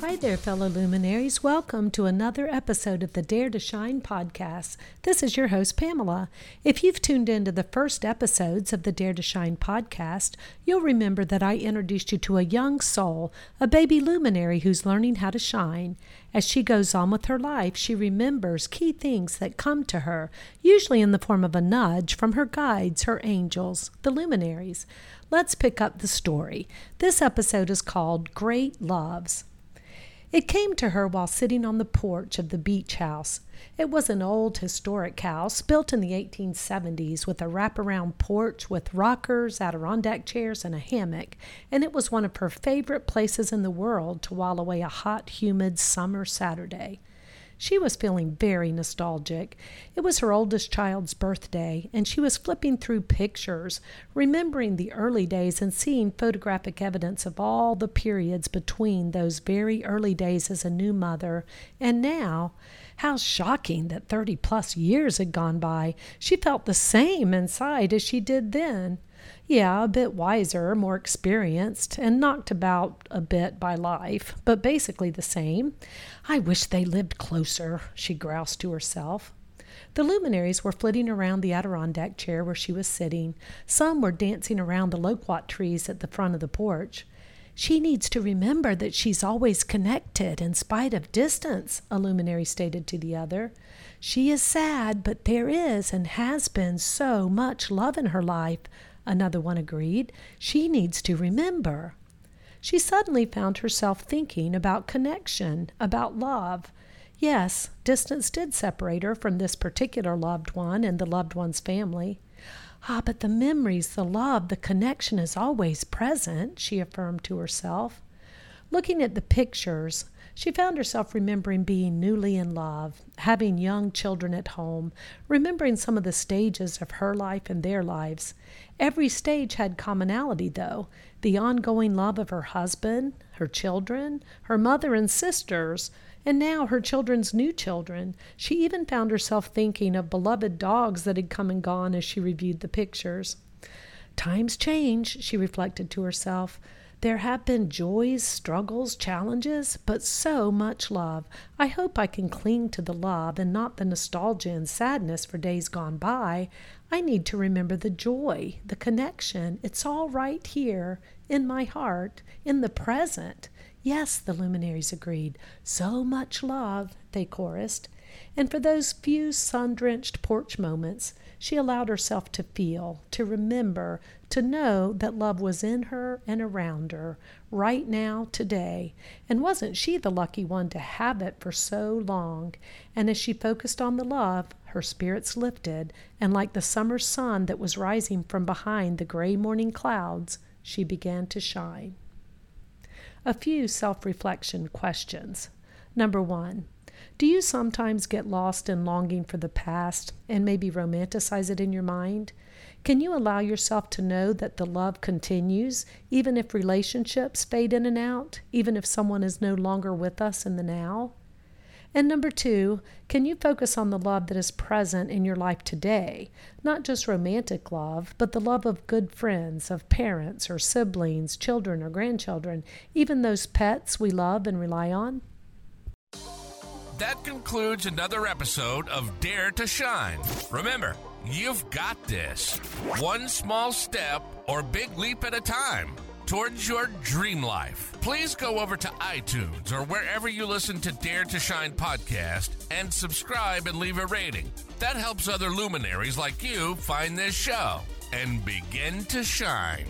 Hi there, fellow luminaries. Welcome to another episode of the Dare to Shine podcast. This is your host, Pamela. If you've tuned into the first episodes of the Dare to Shine podcast, you'll remember that I introduced you to a young soul, a baby luminary who's learning how to shine. As she goes on with her life, she remembers key things that come to her, usually in the form of a nudge from her guides, her angels, the luminaries. Let's pick up the story. This episode is called Great Loves. It came to her while sitting on the porch of the beach house. It was an old historic house built in the 1870s with a wraparound porch with rockers, Adirondack chairs, and a hammock, and it was one of her favorite places in the world to while away a hot, humid summer Saturday. She was feeling very nostalgic. It was her oldest child's birthday, and she was flipping through pictures, remembering the early days and seeing photographic evidence of all the periods between those very early days as a new mother and now. How shocking that 30 plus years had gone by. She felt the same inside as she did then. Yeah, a bit wiser, more experienced, and knocked about a bit by life, but basically the same. I wish they lived closer, she groused to herself. The luminaries were flitting around the Adirondack chair where she was sitting. Some were dancing around the loquat trees at the front of the porch. She needs to remember that she's always connected in spite of distance, a luminary stated to the other. She is sad, but there is and has been so much love in her life, another one agreed. She needs to remember. She suddenly found herself thinking about connection, about love. Yes, distance did separate her from this particular loved one and the loved one's family. Ah, but the memories, the love, the connection is always present, she affirmed to herself. Looking at the pictures, she found herself remembering being newly in love, having young children at home, remembering some of the stages of her life and their lives. Every stage had commonality, though the ongoing love of her husband, her children, her mother and sisters, and now her children's new children. She even found herself thinking of beloved dogs that had come and gone as she reviewed the pictures. Times change, she reflected to herself. There have been joys, struggles, challenges, but so much love. I hope I can cling to the love and not the nostalgia and sadness for days gone by. I need to remember the joy, the connection. It's all right here in my heart, in the present. Yes, the luminaries agreed. So much love, they chorused. And for those few sun drenched porch moments, she allowed herself to feel, to remember, to know that love was in her and around her, right now, today. And wasn't she the lucky one to have it for so long? And as she focused on the love, her spirits lifted, and like the summer sun that was rising from behind the gray morning clouds, she began to shine. A few self reflection questions. Number one, do you sometimes get lost in longing for the past and maybe romanticize it in your mind? Can you allow yourself to know that the love continues, even if relationships fade in and out, even if someone is no longer with us in the now? And number two, can you focus on the love that is present in your life today? Not just romantic love, but the love of good friends, of parents or siblings, children or grandchildren, even those pets we love and rely on? That concludes another episode of Dare to Shine. Remember, you've got this. One small step or big leap at a time towards your dream life. Please go over to iTunes or wherever you listen to Dare to Shine podcast and subscribe and leave a rating. That helps other luminaries like you find this show and begin to shine.